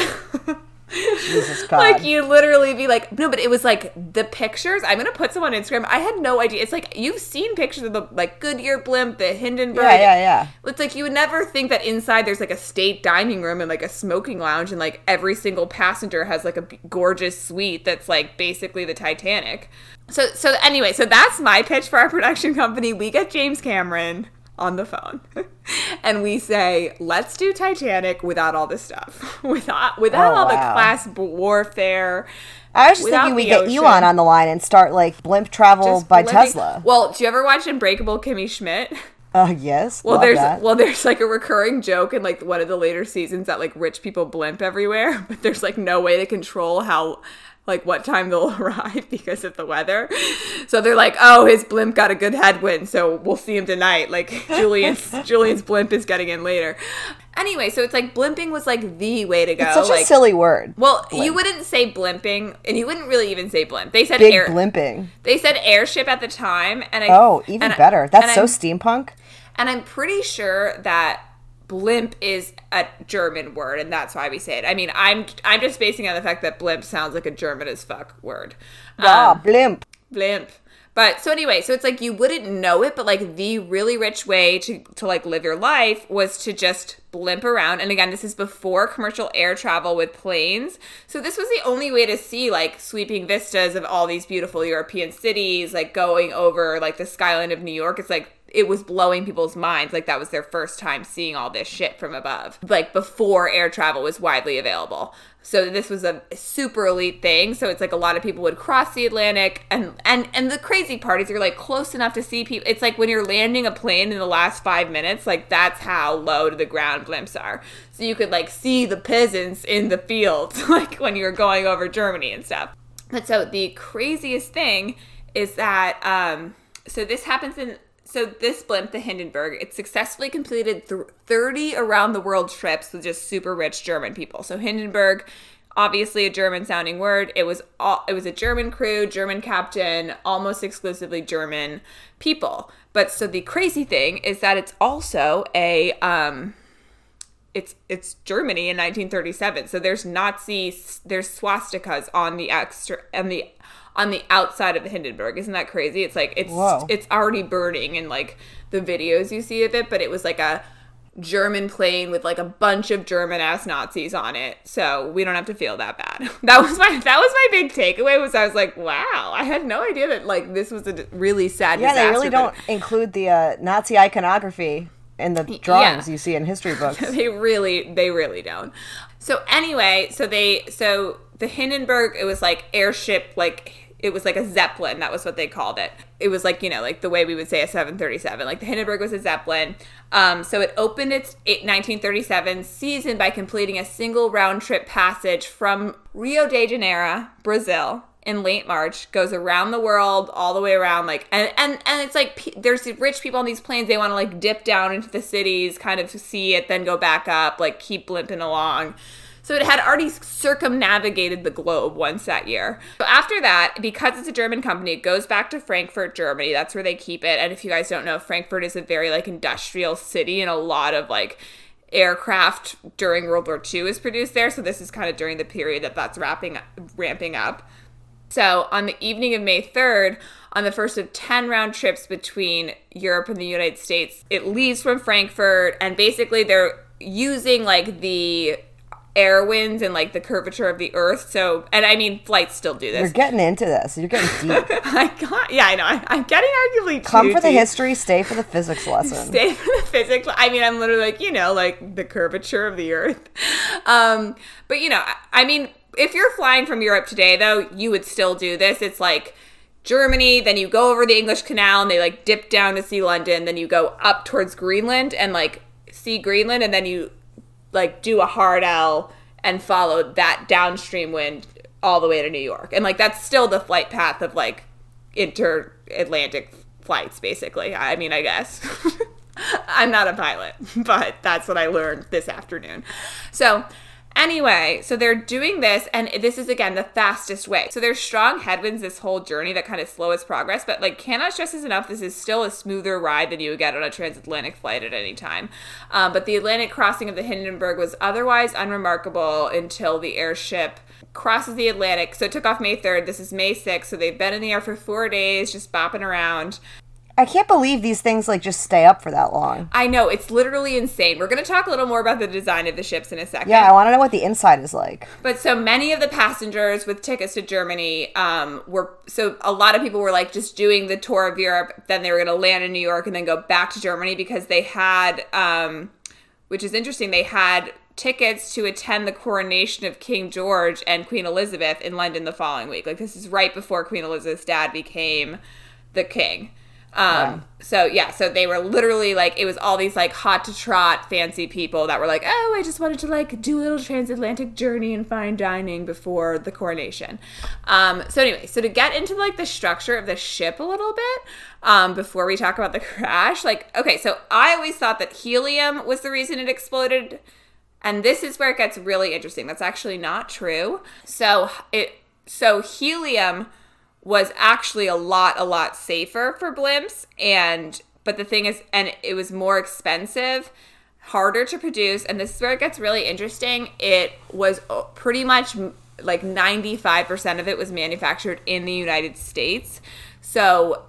Jesus God. like you literally be like, "No, but it was like the pictures. I'm going to put some on Instagram. I had no idea. It's like you've seen pictures of the like Goodyear blimp, the Hindenburg. yeah, yeah, yeah. It's like you would never think that inside there's like a state dining room and like a smoking lounge and like every single passenger has like a gorgeous suite that's like basically the Titanic. So so anyway, so that's my pitch for our production company. We get James Cameron on the phone and we say, "Let's do Titanic without all this stuff. without without Oh, all the class warfare." I was just thinking we get ocean. Elon on the line and start like blimp travel Just by blimping- Tesla. Well, do you ever watch Unbreakable Kimmy Schmidt? Uh, yes. Well, there's that. well, there's like a recurring joke in like one of the later seasons that like rich people blimp everywhere, but there's like no way to control how like what time they'll arrive because of the weather. So they're like, "Oh, his blimp got a good headwind, so we'll see him tonight." Like Julian's Julian's blimp is getting in later. Anyway, so it's like blimping was like the way to go. It's such like, a silly word. well, you wouldn't say blimping, and you wouldn't really even say blimp. They said Big air. blimping. They said airship at the time, and I Oh, even I- better. That's so I'm- steampunk. and I'm pretty sure that blimp is a German word, and that's why we say it. I mean, I'm I'm just basing on the fact that blimp sounds like a German as fuck word. Ah, Um, blimp. blimp. But so anyway, so it's like you wouldn't know it, but like the really rich way to to like live your life was to just blimp around. And again, this is before commercial air travel with planes. So this was the only way to see like sweeping vistas of all these beautiful European cities, like going over like the skyline of New York. It's like it was blowing people's minds like that was their first time seeing all this shit from above like before air travel was widely available. So this was a super elite thing. So it's like a lot of people would cross the atlantic and and and the crazy part is you're like close enough to see people it's like when you're landing a plane in the last five minutes like that's how low to the ground blimps are. So you could like see the peasants in the fields like when you're going over germany and stuff. But so the craziest thing is that um so this happens in so this blimp, the Hindenburg, it successfully completed th- 30 around the world trips with just super rich German people. So Hindenburg, obviously a German sounding word. It was all it was a German crew, German captain, almost exclusively German people. But so the crazy thing is that it's also a um it's it's Germany in 1937. So there's Nazi there's swastikas on the extra and the on the outside of the Hindenburg. Isn't that crazy? It's like it's Whoa. it's already burning in like the videos you see of it, but it was like a German plane with like a bunch of German ass Nazis on it. So we don't have to feel that bad. That was my that was my big takeaway was I was like, wow, I had no idea that like this was a really sad Yeah, they really disaster, don't include the uh, Nazi iconography in the drawings you see in history books. they really they really don't so anyway so they so the hindenburg it was like airship like it was like a Zeppelin. That was what they called it. It was like, you know, like the way we would say a 737. Like the Hindenburg was a Zeppelin. Um, so it opened its 1937 season by completing a single round trip passage from Rio de Janeiro, Brazil, in late March, goes around the world, all the way around, like, and and and it's like there's rich people on these planes. They want to like dip down into the cities, kind of see it, then go back up, like keep limping along. So it had already circumnavigated the globe once that year. So after that, because it's a German company, it goes back to Frankfurt, Germany. That's where they keep it. And if you guys don't know, Frankfurt is a very like industrial city and a lot of like aircraft during World War II is produced there. So this is kind of during the period that that's wrapping ramping up. So on the evening of May 3rd, on the first of 10 round trips between Europe and the United States, it leaves from Frankfurt and basically they're using like the air winds and like the curvature of the earth. So, and I mean, flights still do this. You're getting into this. You're getting deep. I got, yeah, I know. I, am getting arguably Come for the history, stay for the physics lesson. stay for the physics. I mean, I'm literally like, you know, like the curvature of the earth. Um, but you know, I mean, if you're flying from Europe today, though, you would still do this. It's like Germany, then you go over the English Canal and they like dip down to see London, then you go up towards Greenland and like see Greenland, and then you like do a hard L and follow that downstream wind all the way to New York. And like that's still the flight path of like inter-Atlantic flights basically. I mean, I guess. I'm not a pilot, but that's what I learned this afternoon. So, Anyway, so they're doing this, and this is again the fastest way. So there's strong headwinds this whole journey that kind of slow its progress, but like cannot stress this enough. This is still a smoother ride than you would get on a transatlantic flight at any time. Um, but the Atlantic crossing of the Hindenburg was otherwise unremarkable until the airship crosses the Atlantic. So it took off May 3rd. This is May 6th. So they've been in the air for four days, just bopping around. I can't believe these things like just stay up for that long. I know it's literally insane. We're going to talk a little more about the design of the ships in a second. Yeah, I want to know what the inside is like. But so many of the passengers with tickets to Germany um, were so a lot of people were like just doing the tour of Europe. Then they were going to land in New York and then go back to Germany because they had, um, which is interesting, they had tickets to attend the coronation of King George and Queen Elizabeth in London the following week. Like this is right before Queen Elizabeth's dad became the king. Um, so yeah, so they were literally like, it was all these like hot to trot fancy people that were like, oh, I just wanted to like do a little transatlantic journey and fine dining before the coronation. Um, so anyway, so to get into like the structure of the ship a little bit, um, before we talk about the crash, like, okay, so I always thought that helium was the reason it exploded. And this is where it gets really interesting. That's actually not true. So it, so helium was actually a lot a lot safer for blimps and but the thing is and it was more expensive harder to produce and this is where it gets really interesting it was uh, pretty much like 95% of it was manufactured in the United States so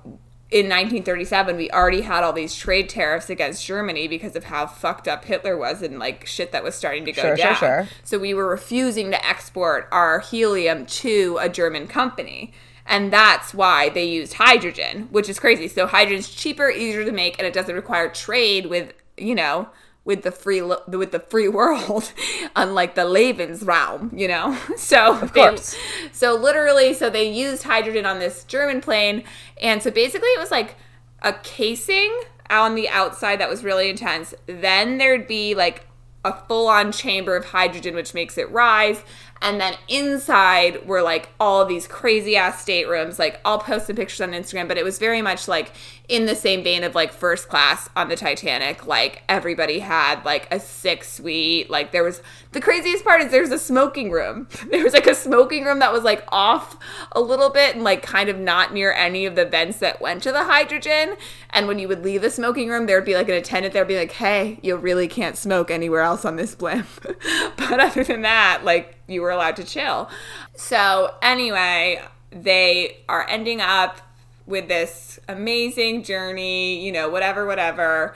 in 1937 we already had all these trade tariffs against Germany because of how fucked up Hitler was and like shit that was starting to go sure, down. Sure, sure. So we were refusing to export our helium to a German company. And that's why they used hydrogen, which is crazy. So hydrogen's cheaper, easier to make, and it doesn't require trade with, you know, with the free with the free world, unlike the Lebensraum, you know. So of course. They, so literally, so they used hydrogen on this German plane, and so basically it was like a casing on the outside that was really intense. Then there'd be like a full on chamber of hydrogen, which makes it rise. And then inside were like all these crazy ass staterooms. Like I'll post some pictures on Instagram, but it was very much like in the same vein of like first class on the Titanic. Like everybody had like a six suite. Like there was the craziest part is there's a smoking room. There was like a smoking room that was like off a little bit and like kind of not near any of the vents that went to the hydrogen. And when you would leave the smoking room, there would be like an attendant there would be like, hey, you really can't smoke anywhere else on this blimp. but other than that, like you were allowed to chill. So anyway, they are ending up with this amazing journey, you know, whatever, whatever.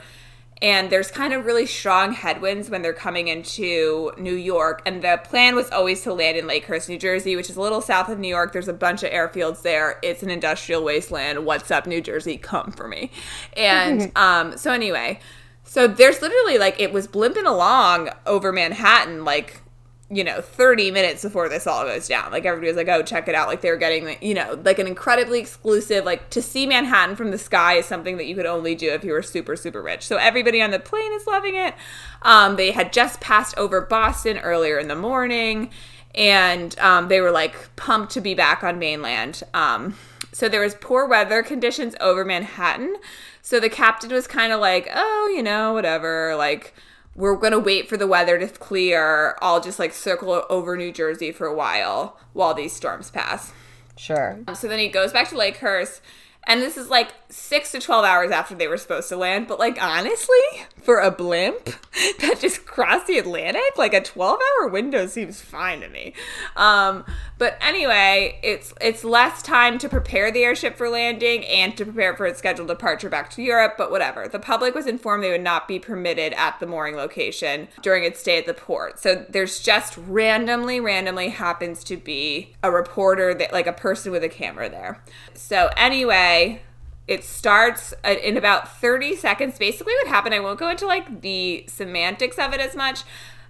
And there's kind of really strong headwinds when they're coming into New York. And the plan was always to land in Lakehurst, New Jersey, which is a little south of New York. There's a bunch of airfields there. It's an industrial wasteland. What's up, New Jersey? Come for me. And um, so, anyway, so there's literally like it was blimping along over Manhattan, like you know, 30 minutes before this all goes down. Like everybody was like, oh, check it out. Like they were getting, you know, like an incredibly exclusive, like to see Manhattan from the sky is something that you could only do if you were super, super rich. So everybody on the plane is loving it. Um, they had just passed over Boston earlier in the morning and um, they were like pumped to be back on mainland. Um, so there was poor weather conditions over Manhattan. So the captain was kind of like, oh, you know, whatever. Like, we're gonna wait for the weather to clear. I'll just like circle over New Jersey for a while while these storms pass. Sure. So then he goes back to Lakehurst, and this is like six to 12 hours after they were supposed to land. But, like, honestly, for a blimp that just crossed the Atlantic, like a 12 hour window seems fine to me. Um, but anyway, it's it's less time to prepare the airship for landing and to prepare for its scheduled departure back to Europe, but whatever. The public was informed they would not be permitted at the mooring location during its stay at the port. So there's just randomly, randomly happens to be a reporter that like a person with a camera there. So anyway, it starts in about 30 seconds. Basically, what happened, I won't go into like the semantics of it as much,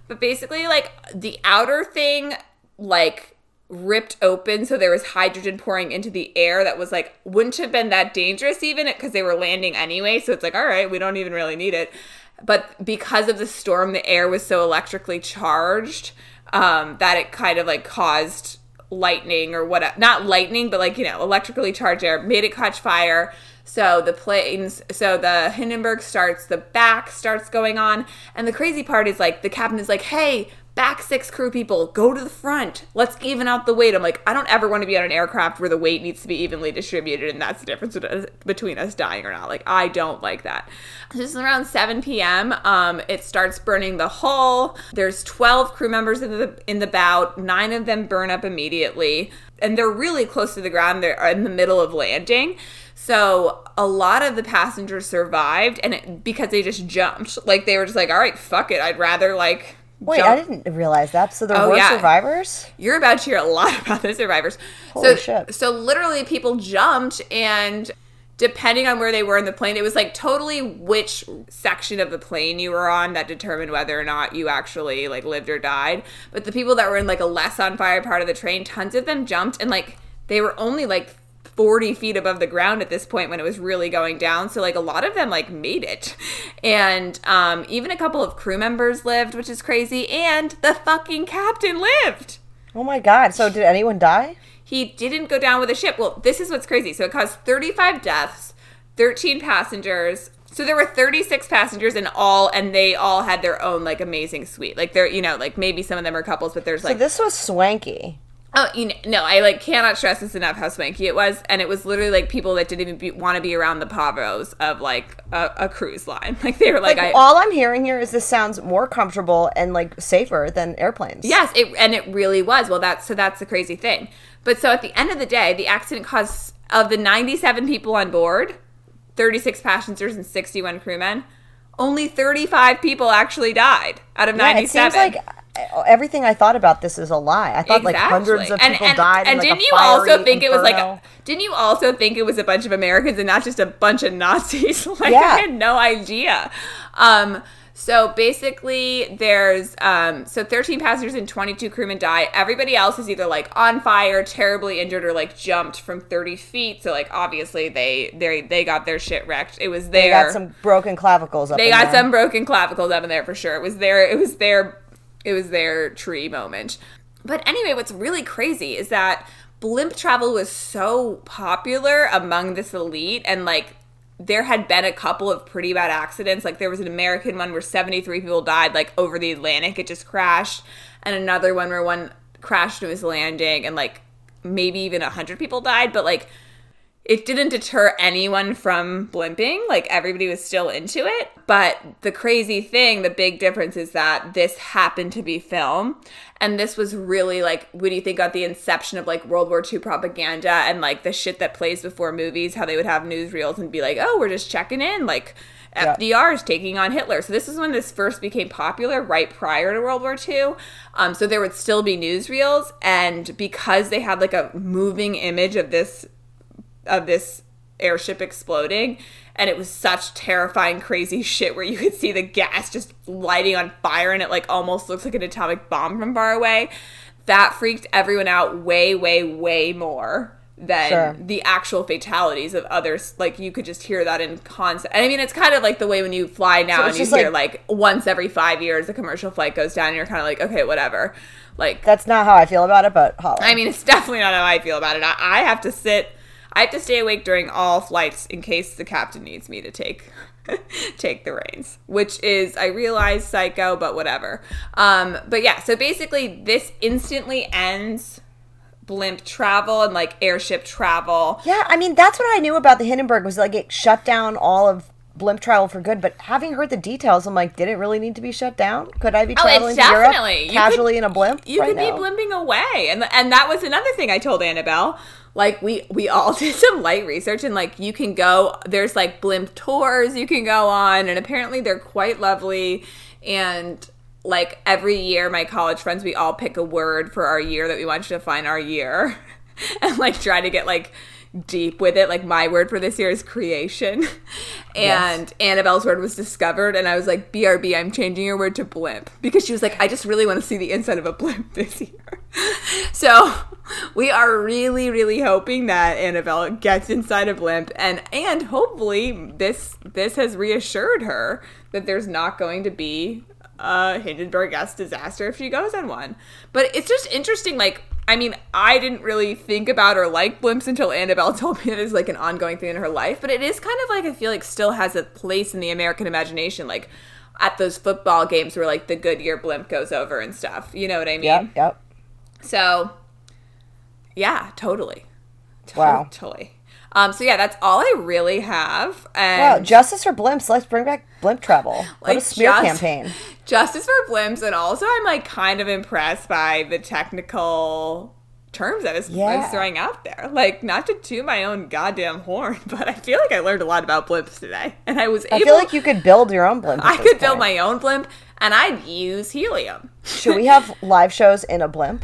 but basically, like the outer thing, like ripped open so there was hydrogen pouring into the air that was like wouldn't have been that dangerous even because they were landing anyway so it's like all right we don't even really need it but because of the storm the air was so electrically charged um, that it kind of like caused lightning or what not lightning but like you know electrically charged air made it catch fire. So the planes so the hindenburg starts the back starts going on. And the crazy part is like the captain is like hey back six crew people go to the front. Let's even out the weight. I'm like i don't ever want to be on an aircraft where the weight needs to be evenly distributed and that's the difference between us dying or not. Like i don't like that. This is around 7 p.m um, it starts burning the hull. There's 12 crew members in the in the bow nine of them burn up immediately. And they're really close to the ground. They're in the middle of landing. So a lot of the passengers survived and it, because they just jumped. Like they were just like all right fuck it. I'd rather like Wait, jump. I didn't realize that. So there oh, were yeah. survivors. You're about to hear a lot about the survivors. Holy so, shit! So literally, people jumped, and depending on where they were in the plane, it was like totally which section of the plane you were on that determined whether or not you actually like lived or died. But the people that were in like a less on fire part of the train, tons of them jumped, and like they were only like 40 feet above the ground at this point when it was really going down. So like a lot of them like made it. And um, even a couple of crew members lived, which is crazy. And the fucking captain lived. Oh my God. So did anyone die? He didn't go down with the ship. Well, this is what's crazy. So it caused 35 deaths, 13 passengers. So there were 36 passengers in all, and they all had their own like amazing suite. Like they're, you know, like maybe some of them are couples, but there's like. So this was swanky. Oh, you know, no, I like cannot stress this enough how swanky it was, and it was literally like people that didn't even want to be around the pavos of like a, a, cruise line. Like they were like, like I, all I'm hearing here is this sounds more comfortable and like safer than airplanes. Yes, it and it really was. Well, that's so that's the crazy thing. But so at the end of the day, the accident caused of the 97 people on board, 36 passengers and 61 crewmen, only 35 people actually died out of yeah, 97. It seems like everything I thought about this is a lie. I thought exactly. like hundreds of people and, died. And, and didn't you also think inferno. it was like? A, didn't you also think it was a bunch of Americans and not just a bunch of Nazis? like yeah. I had no idea. Um, so basically, there's um, so 13 passengers and 22 crewmen die. Everybody else is either like on fire, terribly injured, or like jumped from 30 feet. So like obviously they they they got their shit wrecked. It was there. They got some broken clavicles. They got there. some broken clavicles up in there for sure. It was there. It was their it was their tree moment. But anyway, what's really crazy is that blimp travel was so popular among this elite and like there had been a couple of pretty bad accidents. Like there was an American one where 73 people died like over the Atlantic, it just crashed, and another one where one crashed and was landing and like maybe even 100 people died, but like it didn't deter anyone from blimping. Like everybody was still into it. But the crazy thing, the big difference is that this happened to be film. And this was really like, what do you think of the inception of like World War II propaganda and like the shit that plays before movies, how they would have newsreels and be like, oh, we're just checking in. Like, FDR is taking on Hitler. So this is when this first became popular, right prior to World War II. Um, so there would still be newsreels, and because they had like a moving image of this of this airship exploding and it was such terrifying crazy shit where you could see the gas just lighting on fire and it like almost looks like an atomic bomb from far away that freaked everyone out way way way more than Sure. the actual fatalities of others like you could just hear that in concept and i mean it's kind of like the way when you fly now So and you hear like- like once every five years a commercial flight goes down and you're kind of like okay whatever like That's not how I feel about it, but. I mean, it's definitely not how I feel about it. I, I have to sit. I have to stay awake during all flights in case the captain needs me to take take the reins, which is I realize psycho, but whatever. Um, but yeah, so basically, this instantly ends blimp travel and like airship travel. Yeah, I mean that's what I knew about the Hindenburg was like it shut down all of blimp travel for good. But having heard the details, I'm like, did it really need to be shut down? Could I be traveling Oh, traveling to definitely- Europe casually could- in a blimp? You right could now? be blimping away, and and that was another thing I told Annabelle. Like we we all did some light research, and like you can go. There's like blimp tours you can go on, and apparently they're quite lovely. And like every year, my college friends, we all pick a word for our year that we want you to find our year, and like try to get like deep with it. Like my word for this year is creation, and Annabelle's word was discovered, and I was like, BRB, I'm changing your word to blimp because she was like, I just really want to see the inside of a blimp this year. so we are really, really hoping that Annabelle gets inside a blimp, and and hopefully this this has reassured her that there's not going to be a Hindenburg-esque disaster if she goes on one. But it's just interesting, like. I mean, I didn't really think about or like blimps until Annabelle told me it is like an ongoing thing in her life. But it is kind of like I feel like still has a place in the American imagination, like at those football games where like the Goodyear blimp goes over and stuff. You know what I mean? Yep, yep. So, yeah, totally, Wow. totally. Um, so yeah, that's all I really have. And Wow, justice for blimps. Let's bring back blimp travel. What a smear just- campaign. Justice for blimps, and also I'm like kind of impressed by the technical terms I was, I Yeah. was throwing out there. Like, not to toot my own goddamn horn, but I feel like I learned a lot about blimps today, and I was I able. feel like you could build your own blimp. I could build my own blimp, and I'd use helium. Should we have live shows in a blimp?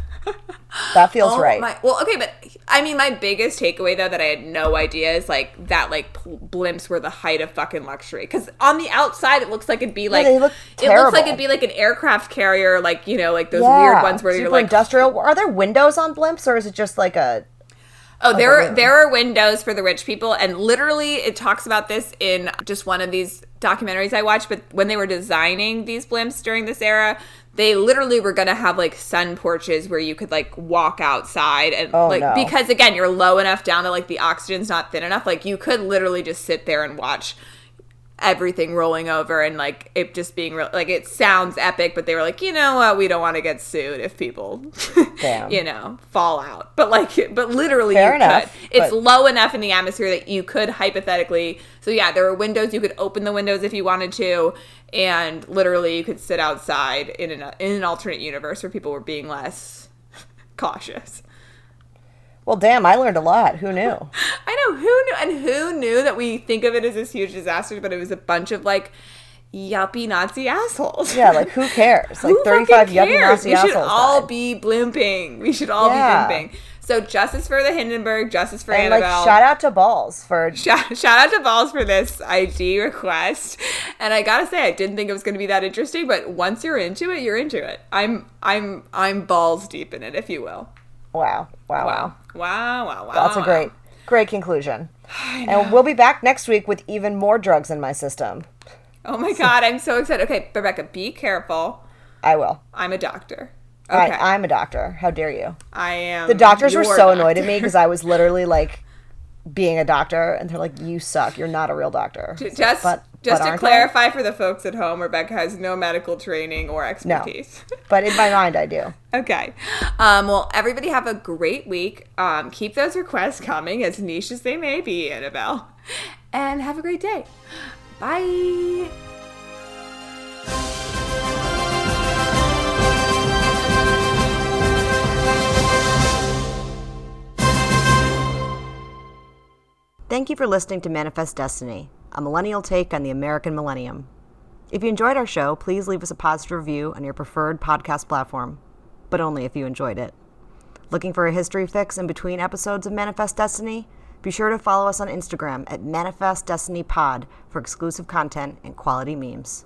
That feels Oh right. My, well, okay, but I mean, my biggest takeaway though that I had no idea is like that like pl- blimps were the height of fucking luxury. Because on the outside, it looks like it'd be like they look it looks like it'd be like an aircraft carrier, like you know, like those yeah, weird ones where you're like, industrial. Are there windows on blimps, or is it just like a? Oh, there are room. there are windows for the rich people, and literally, it talks about this in just one of these documentaries I watched. But when they were designing these blimps during this era, they literally were gonna have like sun porches where you could like walk outside and Oh, like no. because again, you're low enough down that like the oxygen's not thin enough. Like you could literally just sit there and watch everything rolling over and like it just being real like it sounds epic but they were like you know what? We don't want to get sued if people you know fall out. But like but literally Fair you enough, could it's but- low enough in the atmosphere that you could hypothetically so yeah there were windows you could open the windows if you wanted to and literally you could sit outside in an in an alternate universe where people were being less cautious Well, damn, I learned a lot. Who knew? I know who knew, and who knew that we think of it as this huge disaster, but it was a bunch of like yuppie Nazi assholes. Yeah, like who cares? Like Who thirty-five fucking yuppie cares? Nazi We should assholes. all died. be blimping. We should all Yeah. be blimping. So justice for the Hindenburg, justice for and like shout out to Balls for Shout, shout out to Balls for this ID request. And I gotta say, I didn't think it was gonna be that interesting, but once you're into it, you're into it. I'm I'm I'm balls deep in it, if you will. wow, wow, wow. Wow. Wow, wow. That's a great, great conclusion. And we'll be back next week with even more drugs in my system. Oh my god, I'm so excited. Okay, Rebecca, be careful. I will. I'm a doctor. Okay. right, I'm a doctor. How dare you? I am. The doctors were so annoyed at me because I was literally like being a doctor, and they're like, "You suck. You're not a real doctor." Just, But- just but to aren't they? clarify for the folks at home, Rebecca has no medical training or expertise. No, But in my mind, I do. okay. Um, well, everybody have a great week. Um, keep those requests coming, as niche as they may be, Annabelle. And have a great day. Bye. Thank you for listening to Manifest Destiny, a millennial take on the American millennium. If you enjoyed our show, please leave us a positive review on your preferred podcast platform, but only if you enjoyed it. Looking for a history fix in between episodes of Manifest Destiny? Be sure to follow us on Instagram at Manifest Destiny Pod for exclusive content and quality memes.